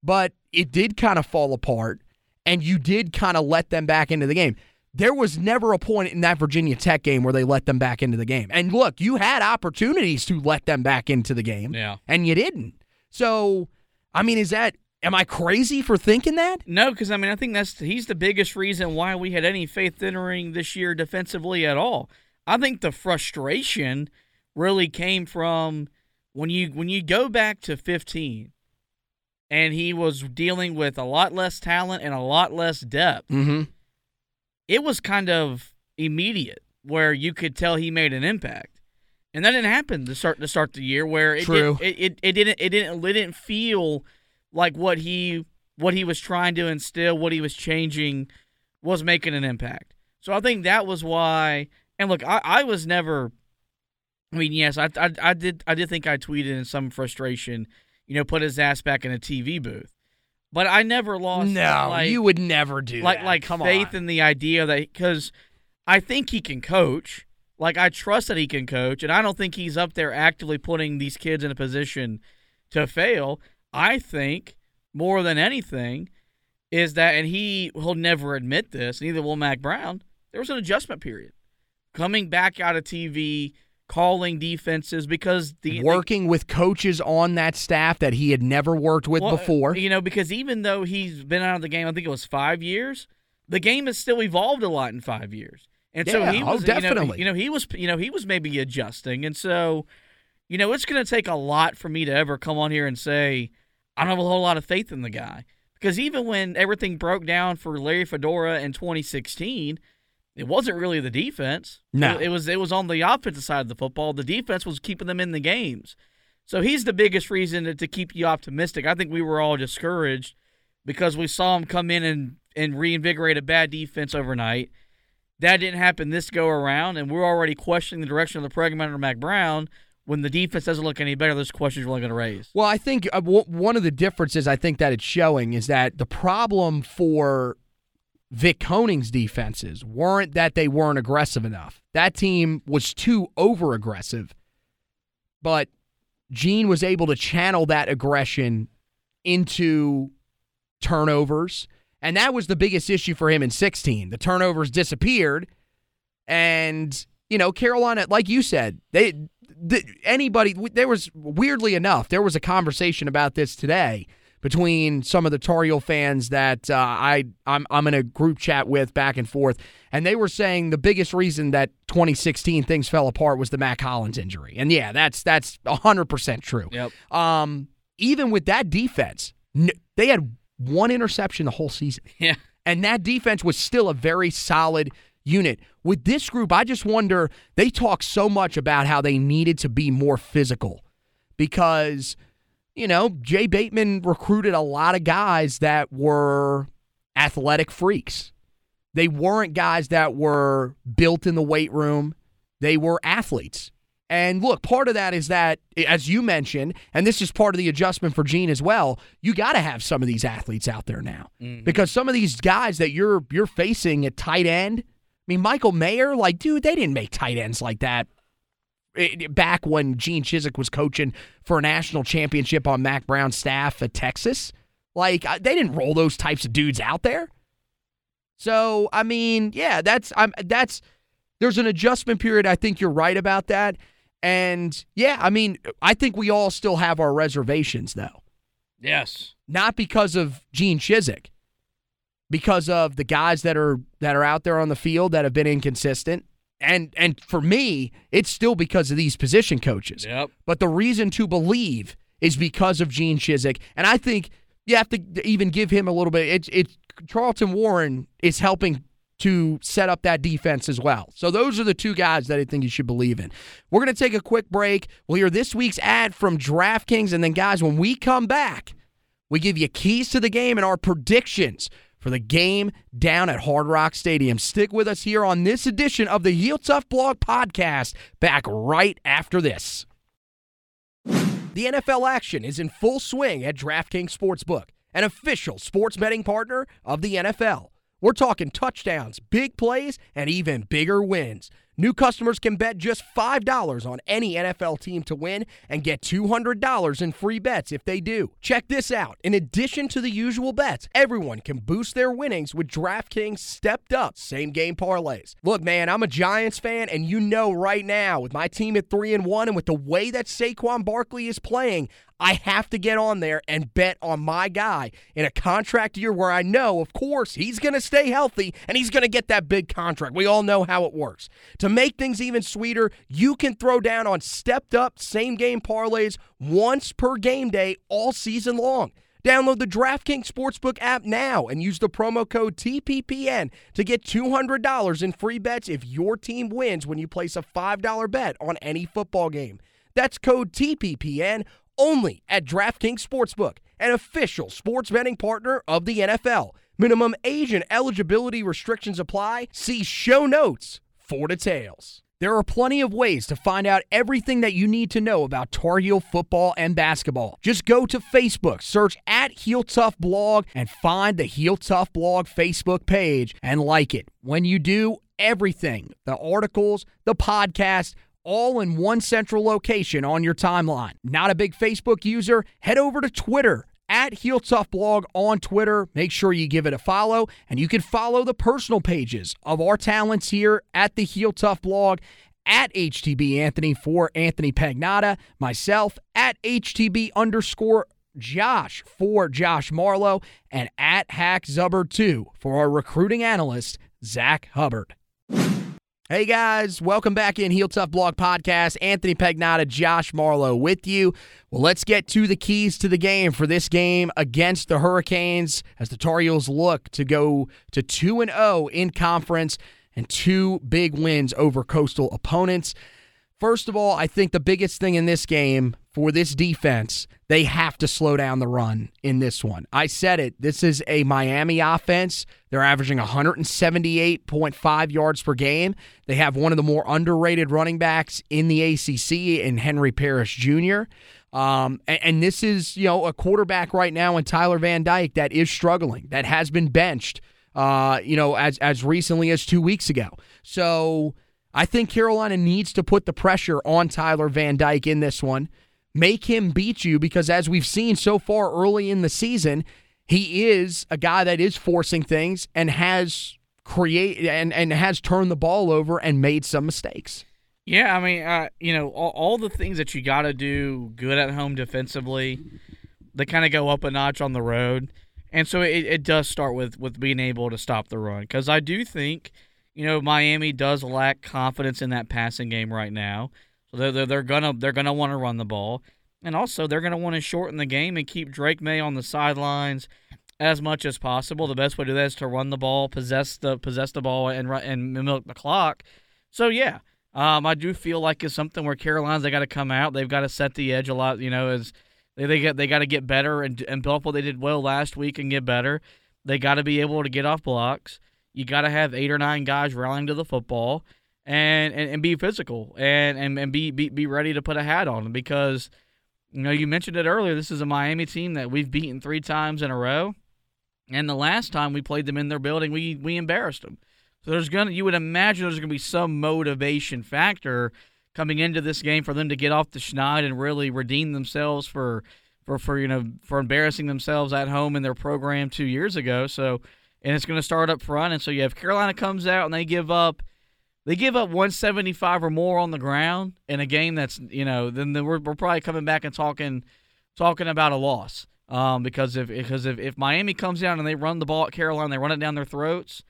but it did kind of fall apart and you did kind of let them back into the game. There was never a point in that Virginia Tech game where they let them back into the game. And look, you had opportunities to let them back into the game, Yeah. and you didn't. So, I mean, is that am I crazy for thinking that? No, because I mean, I think that's he's the biggest reason why we had any faith entering this year defensively at all. I think the frustration really came from when you when you go back to 15 and he was dealing with a lot less talent and a lot less depth. Mm-hmm. It was kind of immediate where you could tell he made an impact. And that didn't happen to start to start the year where it True. Did, it, it, it didn't it didn't it didn't feel like what he what he was trying to instill, what he was changing was making an impact. So I think that was why and look, I, I was never I mean, yes, I, I I did I did think I tweeted in some frustration, you know, put his ass back in a TV booth. But I never lost No, like, you would never do like that. like Come faith on. in the idea that because I think he can coach. Like I trust that he can coach, and I don't think he's up there actively putting these kids in a position to fail. I think more than anything is that, and he will never admit this. Neither will Mack Brown. There was an adjustment period coming back out of TV, calling defenses because the working with coaches on that staff that he had never worked with well, before. You know, because even though he's been out of the game, I think it was five years. The game has still evolved a lot in five years, and so Yeah, he oh, was you know, definitely. You know, he was. You know, he was maybe adjusting, and so, you know, it's going to take a lot for me to ever come on here and say I don't have a whole lot of faith in the guy because even when everything broke down for Larry Fedora in 2016. It wasn't really the defense. No. it, it was. It was on the offensive side of the football. The defense was keeping them in the games. So he's the biggest reason to, to keep you optimistic. I think we were all discouraged because we saw him come in and, and reinvigorate a bad defense overnight. That didn't happen this go around, and we're already questioning the direction of the program under Mack Brown. When the defense doesn't look any better, those questions are only going to raise. Well, I think uh, one of the differences I think that it's showing is that the problem for Vic Koenning's defenses weren't that they weren't aggressive enough. That team was too over aggressive. But Gene was able to channel that aggression into turnovers. And that was the biggest issue for him in 16. The turnovers disappeared. And, you know, Carolina, like you said, they the, anybody there was weirdly enough, there was a conversation about this today between some of the Tar Heel fans that uh, I I'm I'm in a group chat with back and forth, and they were saying the biggest reason that 2016 things fell apart was the Mack Hollins injury, and yeah, that's that's 100 percent true. Yep. Um, even with that defense, n- they had one interception the whole season, <laughs> Yeah. and that defense was still a very solid unit. With this group, I just wonder. They talk so much about how they needed to be more physical because you know, Jay Bateman recruited a lot of guys that were athletic freaks. They weren't guys that were built in the weight room, they were athletes. And look, part of that is that, as you mentioned, and this is part of the adjustment for Gene as well. You got to have some of these athletes out there now mm-hmm. because some of these guys that you're you're facing at tight end. I mean, Michael Mayer, like, dude, they didn't make tight ends like that back when Gene Chizik was coaching for a national championship on Mack Brown's staff at Texas. Like they didn't roll those types of dudes out there. So I mean, yeah, that's I'm that's there's an adjustment period. I think you're right about that. And yeah, I mean, I think we all still have our reservations though. Yes. Not because of Gene Chizik, because of the guys that are that are out there on the field that have been inconsistent. And and for me, it's still because of these position coaches. Yep. But the reason to believe is because of Gene Chizik. And I think you have to even give him a little bit. It's it's Charlton Warren is helping to set up that defense as well. So those are the two guys that I think you should believe in. We're going to take a quick break. We'll hear this week's ad from DraftKings. And then, guys, when we come back, we give you keys to the game and our predictions for the game down at Hard Rock Stadium. Stick with us here on this edition of the Heel Tough Blog Podcast. Back right after this. The NFL action is in full swing at DraftKings Sportsbook, an official sports betting partner of the NFL. We're talking touchdowns, big plays, and even bigger wins. New customers can bet just $5 on any NFL team to win and get $200 in free bets if they do. Check this out. In addition to the usual bets, everyone can boost their winnings with DraftKings stepped up same game parlays. Look, man, I'm a Giants fan, and you know right now, with my team at 3 and 1 and with the way that Saquon Barkley is playing, I have to get on there and bet on my guy in a contract year where I know, of course, he's going to stay healthy and he's going to get that big contract. We all know how it works. To make things even sweeter, you can throw down on stepped up same game parlays once per game day all season long. Download the DraftKings Sportsbook app now and use the promo code TPPN to get $200 in free bets if your team wins when you place a $5 bet on any football game. That's code TPPN only at DraftKings Sportsbook, an official sports betting partner of the NFL. Minimum age and eligibility restrictions apply. See show notes for details. There are plenty of ways to find out everything that you need to know about Tar Heel football and basketball. Just go to Facebook, search at Heel Tough Blog, and find the Heel Tough Blog Facebook page and like it. When you do, everything the articles, the podcast, all in one central location on your timeline. Not a big Facebook user? Head over to Twitter at Heel Tough Blog on Twitter. Make sure you give it a follow, and you can follow the personal pages of our talents here at the Heel Tough Blog. At HTB Anthony for Anthony Pagnotta, myself at HTB underscore Josh for Josh Marlowe, and at Hack Zubber 2 for our recruiting analyst, Zach Hubbard. Hey guys, welcome back in Heel Tough Blog Podcast. Anthony Pagnotta, Josh Marlowe with you. Well, let's get to the keys to the game for this game against the Hurricanes as the Tar Heels look to go to 2 and 0 in conference and two big wins over coastal opponents. First of all, I think the biggest thing in this game for this defense, they have to slow down the run in this one. I said it. This is a Miami offense. They're averaging 178.5 yards per game. They have one of the more underrated running backs in the ACC in Henry Parrish Jr. Um, and, and this is, you know, a quarterback right now in Tyler Van Dyke that is struggling, that has been benched, uh, you know, as as recently as two weeks ago. So I think Carolina needs to put the pressure on Tyler Van Dyke in this one. Make him beat you because, as we've seen so far early in the season, he is a guy that is forcing things and has create and, and has turned the ball over and made some mistakes. Yeah, I mean, uh, you know, all, all the things that you got to do good at home defensively, they kind of go up a notch on the road, and so it, it does start with with being able to stop the run. Because I do think you know, Miami does lack confidence in that passing game right now. So they're, they're, they're gonna they're gonna want to run the ball, and also they're gonna want to shorten the game and keep Drake Maye on the sidelines as much as possible. The best way to do that is to run the ball, possess the possess the ball, and and milk the clock. So yeah, um, I do feel like it's something where Carolina's they got to come out. They've got to set the edge a lot. You know, as they they get they got to get better and and build what they did well last week and get better. They got to be able to get off blocks you got to have eight or nine guys rallying to the football and, and, and be physical and, and, and be, be, be ready to put a hat on because, you know, you mentioned it earlier. This is a Miami team that we've beaten three times in a row. And the last time we played them in their building, we, we embarrassed them. So there's gonna you would imagine there's gonna be some motivation factor coming into this game for them to get off the schneid and really redeem themselves for for for you know for embarrassing themselves at home in their program two years ago. So and it's going to start up front. And so you have Carolina comes out and they give up they give up 175 or more on the ground in a game that's you know then we're, we're probably coming back and talking talking about a loss um, because if because if, if Miami comes down and they run the ball at Carolina they run it down their throats.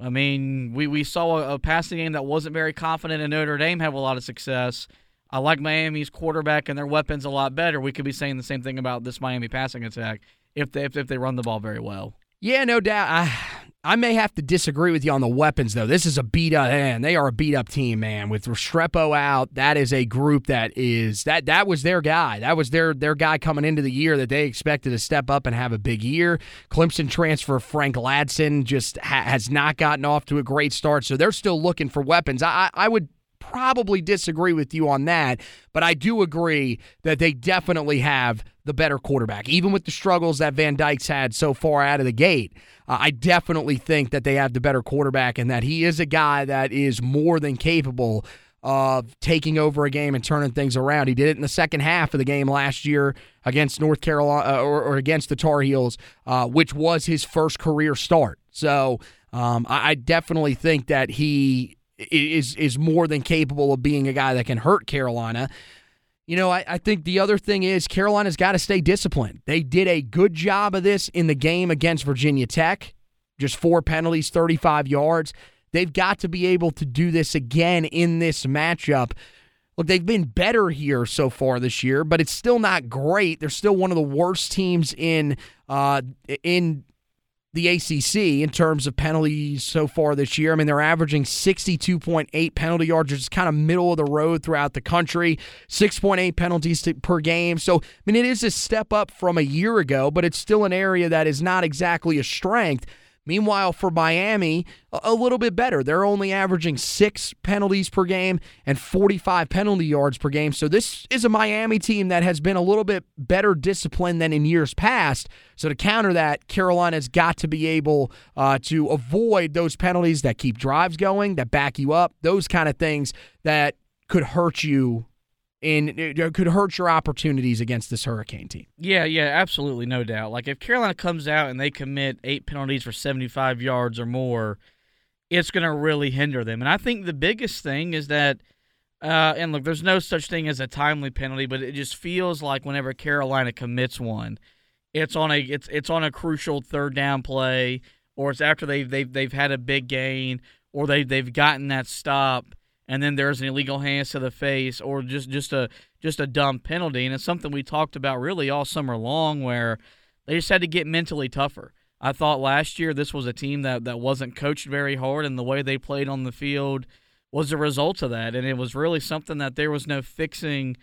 I mean, we, we saw a, a passing game that wasn't very confident, and Notre Dame have a lot of success. I like Miami's quarterback and their weapons a lot better. We could be saying the same thing about this Miami passing attack if they if, if they run the ball very well. Yeah, no doubt. I I may have to disagree with you on the weapons though. This is a beat up man. They are a beat up team, man. With Restrepo out, that is a group that is that that was their guy. That was their their guy coming into the year that they expected to step up and have a big year. Clemson transfer Frank Ladson just ha- has not gotten off to a great start, so they're still looking for weapons. I I would probably disagree with you on that, but I do agree that they definitely have the better quarterback. Even with the struggles that Van Dyke's had so far out of the gate, uh, I definitely think that they have the better quarterback and that he is a guy that is more than capable of taking over a game and turning things around. He did it in the second half of the game last year against North Carolina uh, or, or, against the Tar Heels, uh, which was his first career start. So um, I, I definitely think that he is is more than capable of being a guy that can hurt Carolina. You know, I, I think the other thing is Carolina's got to stay disciplined. They did a good job of this in the game against Virginia Tech. Just four penalties, 35 yards. They've got to be able to do this again in this matchup. Look, they've been better here so far this year, but it's still not great. They're still one of the worst teams in uh, in the ACC in terms of penalties so far this year. I mean, they're averaging 62.8 penalty yards, which is kind of middle of the road throughout the country, 6.8 penalties to, per game. So, I mean, it is a step up from a year ago, but it's still an area that is not exactly a strength. Meanwhile, for Miami, a little bit better. They're only averaging six penalties per game and 45 penalty yards per game. So, this is a Miami team that has been a little bit better disciplined than in years past. So, to counter that, Carolina's got to be able uh, to avoid those penalties that keep drives going, that back you up, those kind of things that could hurt you and it could hurt your opportunities against this Hurricane team. Yeah, yeah, absolutely, no doubt. Like if Carolina comes out and they commit eight penalties for 75 yards or more, it's going to really hinder them. And I think the biggest thing is that, uh, and look, there's no such thing as a timely penalty, but it just feels like whenever Carolina commits one, it's on a it's it's on a crucial third down play, or it's after they've they've they've had a big gain, or they they've gotten that stop and then there's an illegal hands to the face or just just a just a dumb penalty and it's something we talked about really all summer long where they just had to get mentally tougher. I thought last year this was a team that that wasn't coached very hard and the way they played on the field was a result of that, and it was really something that there was no fixing,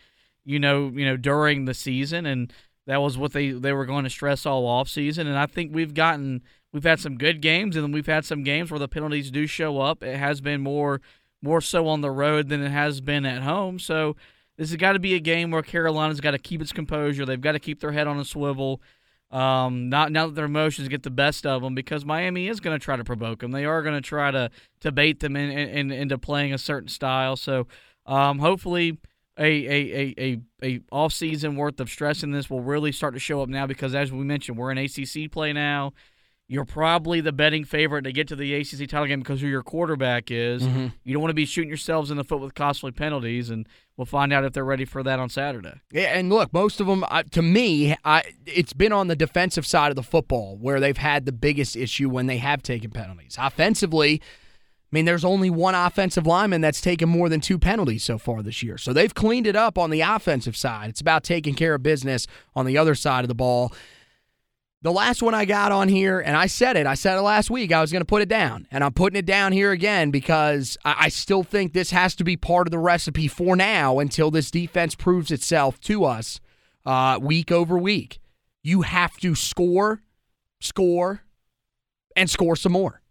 you know, you know, during the season, and that was what they they were going to stress all off season. And I think we've gotten we've had some good games, and then we've had some games where the penalties do show up. It has been more more so on the road than it has been at home. So this has got to be a game where Carolina's got to keep its composure. They've got to keep their head on a swivel. Um, not now that their emotions get the best of them because Miami is going to try to provoke them. They are going to try to to bait them in, in, into playing a certain style. So um, hopefully a a, a, a a off season worth of stress in this will really start to show up now because as we mentioned, we're in ACC play now. You're probably the betting favorite to get to the ACC title game because who your quarterback is. Mm-hmm. You don't want to be shooting yourselves in the foot with costly penalties, and we'll find out if they're ready for that on Saturday. Yeah, and look, most of them, uh, to me, I, it's been on the defensive side of the football where they've had the biggest issue when they have taken penalties. Offensively, I mean, there's only one offensive lineman that's taken more than two penalties so far this year. So they've cleaned it up on the offensive side. It's about taking care of business on the other side of the ball. The last one I got on here, and I said it, I said it last week, I was going to put it down. And I'm putting it down here again because I, I still think this has to be part of the recipe for now until this defense proves itself to us uh, week over week. You have to score, score, and score some more.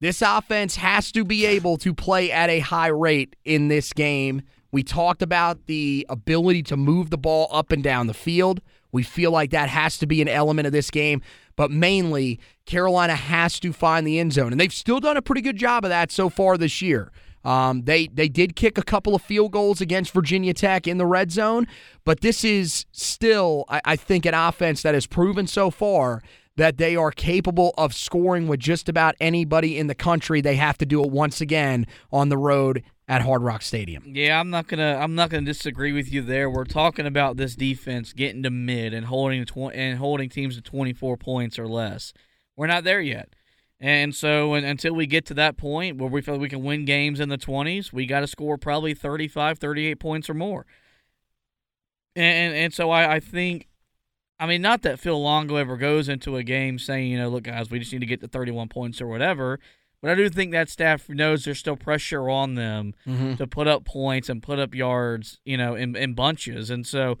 This offense has to be able to play at a high rate in this game. We talked about the ability to move the ball up and down the field. We feel like that has to be an element of this game, but mainly Carolina has to find the end zone, and they've still done a pretty good job of that so far this year. Um, they they did kick a couple of field goals against Virginia Tech in the red zone, but this is still, I, I think, an offense that has proven so far that they are capable of scoring with just about anybody in the country. They have to do it once again on the road at Hard Rock Stadium. Yeah, I'm not gonna I'm not gonna disagree with you there. We're talking about this defense getting to mid and holding tw- and holding teams to 24 points or less. We're not there yet. And so and, until we get to that point where we feel we can win games in the 20s, we got to score probably 35, 38 points or more. And and so I, I think I mean, not that Phil Longo ever goes into a game saying, you know, look, guys, we just need to get to 31 points or whatever. But I do think that staff knows there's still pressure on them Mm-hmm. to put up points and put up yards, you know, in, in bunches. And so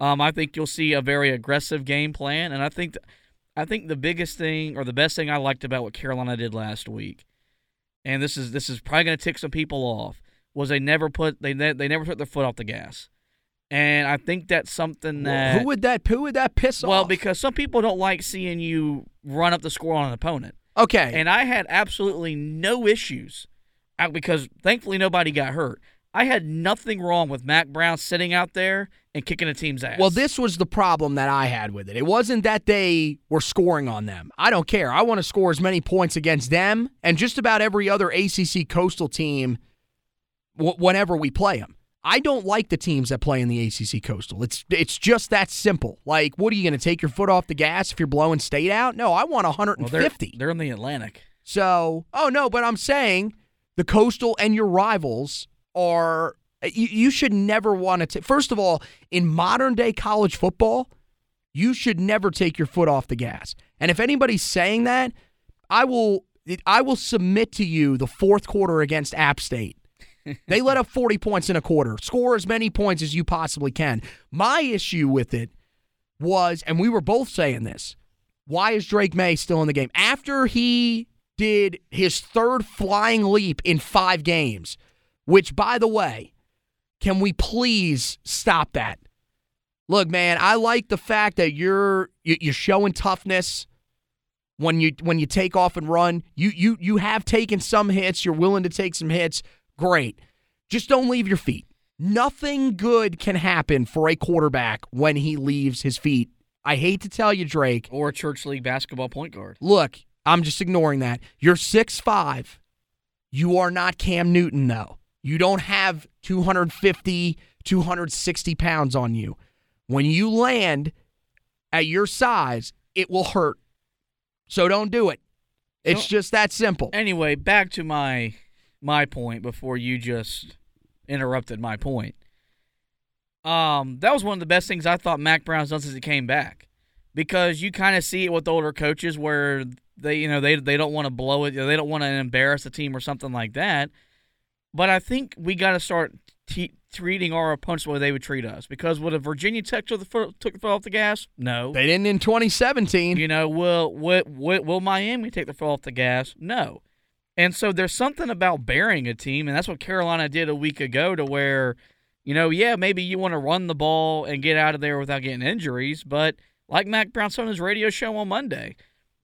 um, I think you'll see a very aggressive game plan. And I think th- I think the biggest thing or the best thing I liked about what Carolina did last week, and this is this is probably going to tick some people off, was they never put they ne- they never took their foot off the gas. And I think that's something that who would that who would that piss well, off? Well, because some people don't like seeing you run up the score on an opponent. Okay, And I had absolutely no issues uh, because thankfully nobody got hurt. I had nothing wrong with Mack Brown sitting out there and kicking a team's ass. Well, this was the problem that I had with it. It wasn't that they were scoring on them. I don't care. I want to score as many points against them and just about every other ACC coastal team whenever we play them. I don't like the teams that play in the ACC coastal. It's it's just that simple. Like, what are you going to take your foot off the gas if you're blowing state out? No, I want Well, they're, 150. they're in the Atlantic. So, oh no, but I'm saying the coastal and your rivals are. You, you should never want to. First of all, in modern day college football, you should never take your foot off the gas. And if anybody's saying that, I will. I will submit to you the fourth quarter against App State. They let up 40 points in a quarter. Score as many points as you possibly can. My issue with it was, and we were both saying this, why is Drake Maye still in the game? After he did his third flying leap in five games, which, by the way, can we please stop that? Look, man, I like the fact that you're you- you're showing toughness when you when you take off and run. You you you have taken some hits. You're willing to take some hits. Great. Just don't leave your feet. Nothing good can happen for a quarterback when he leaves his feet. I hate to tell you, Drake. Or a church league basketball point guard. Look, I'm just ignoring that. You're six five. You are not Cam Newton, though. You don't have 250, 260 pounds on you. When you land at your size, it will hurt. So don't do it. It's So- just that simple. Anyway, back to my my point before you just interrupted my point. Um, that was one of the best things I thought Mack Brown's done since he came back, because you kind of see it with older coaches where they, you know, they they don't want to blow it, they don't want to embarrass the team or something like that. but I think we got to start t- treating our opponents the way they would treat us. Because would a Virginia Tech took the foot, took the foot off the gas? No. They didn't in 2017. You know, will, will will will Miami take the foot off the gas? No. And so there's something about burying a team, and that's what Carolina did a week ago to where, you know, yeah, maybe you want to run the ball and get out of there without getting injuries, but like Mack Brown said on his radio show on Monday,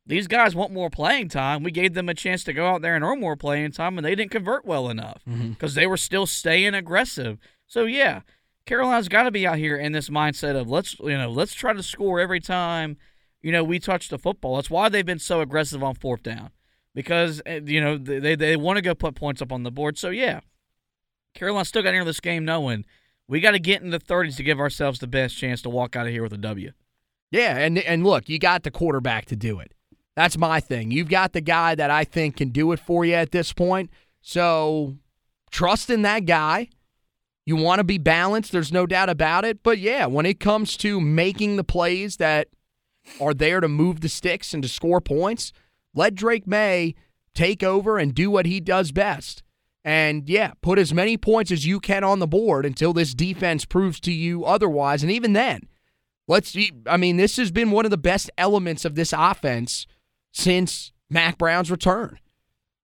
these guys want more playing time. We gave them a chance to go out there and earn more playing time, and they didn't convert well enough mm-hmm. because they were still staying aggressive. So yeah, Carolina's got to be out here in this mindset of let's you know let's try to score every time you know we touch the football. That's why they've been so aggressive on fourth down because uh, you know they they want to go put points up on the board. So yeah, Carolina still got to enter this game knowing we got to get in the 30s to give ourselves the best chance to walk out of here with a W. Yeah, and and look, you got the quarterback to do it. That's my thing. You've got the guy that I think can do it for you at this point. So trust in that guy. You want to be balanced, there's no doubt about it. But yeah, when it comes to making the plays that are there to move the sticks and to score points, let Drake Maye take over and do what he does best. And yeah, put as many points as you can on the board until this defense proves to you otherwise. And even then, let's I mean, this has been one of the best elements of this offense since Mack Brown's return.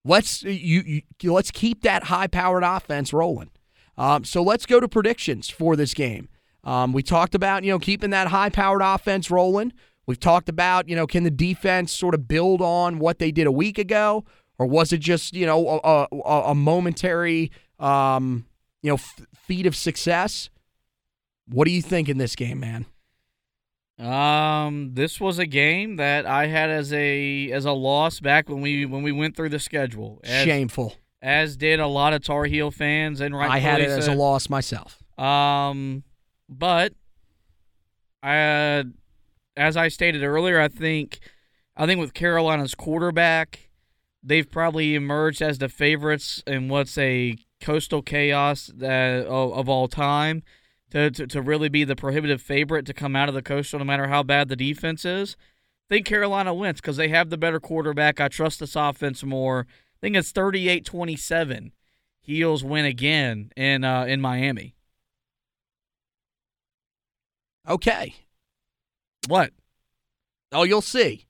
Let's you, you let's keep that high-powered offense rolling. Um, so let's go to predictions for this game. Um, we talked about you know keeping that high-powered offense rolling. We've talked about you know can the defense sort of build on what they did a week ago, or was it just you know a, a, a momentary um, you know f- feat of success? What do you think in this game, man? Um, this was a game that I had as a as a loss back when we when we went through the schedule. As, Shameful. as did a lot of Tar Heel fans, and right. I had it as a loss myself. Um, but I, as I stated earlier, I think I think with Carolina's quarterback, they've probably emerged as the favorites in what's a coastal chaos uh, of, of all time. To, to, to really be the prohibitive favorite to come out of the coastal, no matter how bad the defense is. I think Carolina wins because they have the better quarterback. I trust this offense more. I think it's 38 27. Heels win again in uh, in Miami. Okay. What? Oh, you'll see.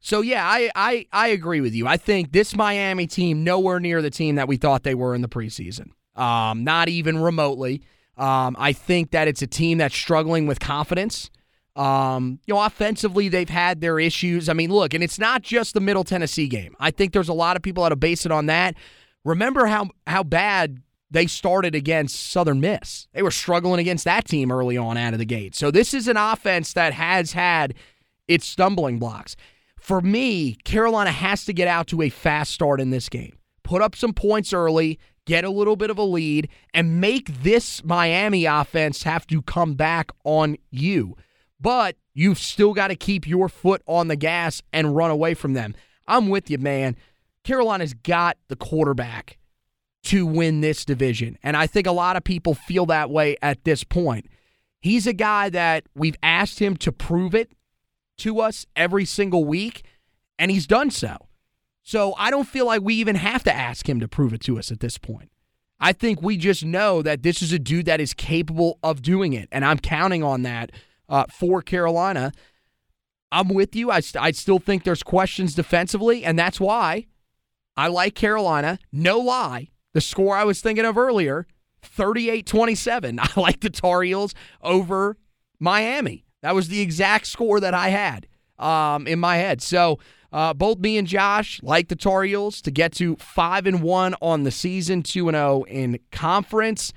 So yeah, I, I I agree with you. I think this Miami team nowhere near the team that we thought they were in the preseason. Um, not even remotely. Um, I think that it's a team that's struggling with confidence. Um, you know, offensively, they've had their issues. I mean, look, and it's not just the Middle Tennessee game. I think there's a lot of people that'll base it on that. Remember how how bad they started against Southern Miss. They were struggling against that team early on out of the gate. So this is an offense that has had its stumbling blocks. For me, Carolina has to get out to a fast start in this game. Put up some points early, get a little bit of a lead, and make this Miami offense have to come back on you. But you've still got to keep your foot on the gas and run away from them. I'm with you, man. Carolina's got the quarterback to win this division. And I think a lot of people feel that way at this point. He's a guy that we've asked him to prove it to us every single week, and he's done so. So I don't feel like we even have to ask him to prove it to us at this point. I think we just know that this is a dude that is capable of doing it, and I'm counting on that uh, for Carolina. I'm with you. I, st- I still think there's questions defensively, and that's why I like Carolina. No lie. The score I was thinking of earlier 38 27. <laughs> I like the Tar Heels over Miami. That was the exact score that I had um, in my head. So uh, both me and Josh like the Tar Heels to get to five and one on the season, two and zero in conference.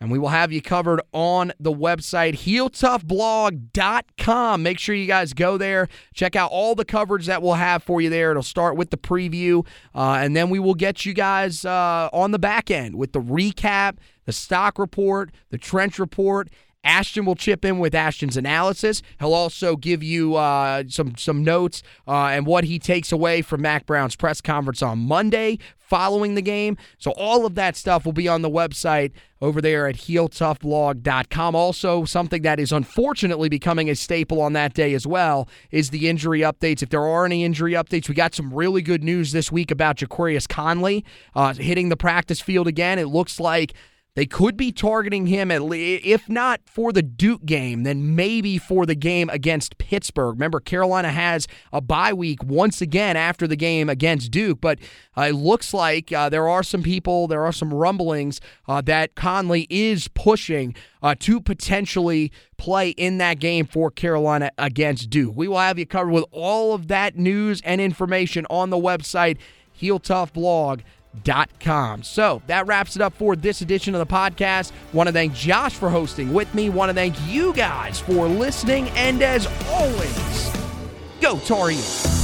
And we will have you covered on the website, heeltoughblog.com. Make sure you guys go there. Check out all the coverage that we'll have for you there. It'll start with the preview, uh, and then we will get you guys uh, on the back end with the recap, the stock report, the trench report, Ashton will chip in with Ashton's analysis. He'll also give you uh, some some notes uh, and what he takes away from Mack Brown's press conference on Monday. following the game. So all of that stuff will be on the website over there at heeltoughblog.com. Also, something that is unfortunately becoming a staple on that day as well is the injury updates. If there are any injury updates, we got some really good news this week about Ja'Qurious Conley uh, hitting the practice field again. It looks like they could be targeting him at least, if not for the Duke game, then maybe for the game against Pittsburgh. Remember, Carolina has a bye week once again after the game against Duke, but uh, it looks like uh, there are some people, there are some rumblings uh, that Conley is pushing uh, to potentially play in that game for Carolina against Duke. We will have you covered with all of that news and information on the website, Heel Tough Blog com. So that wraps it up for this edition of the podcast. Want to thank Josh for hosting with me. Want to thank you guys for listening. And as always, go Heels.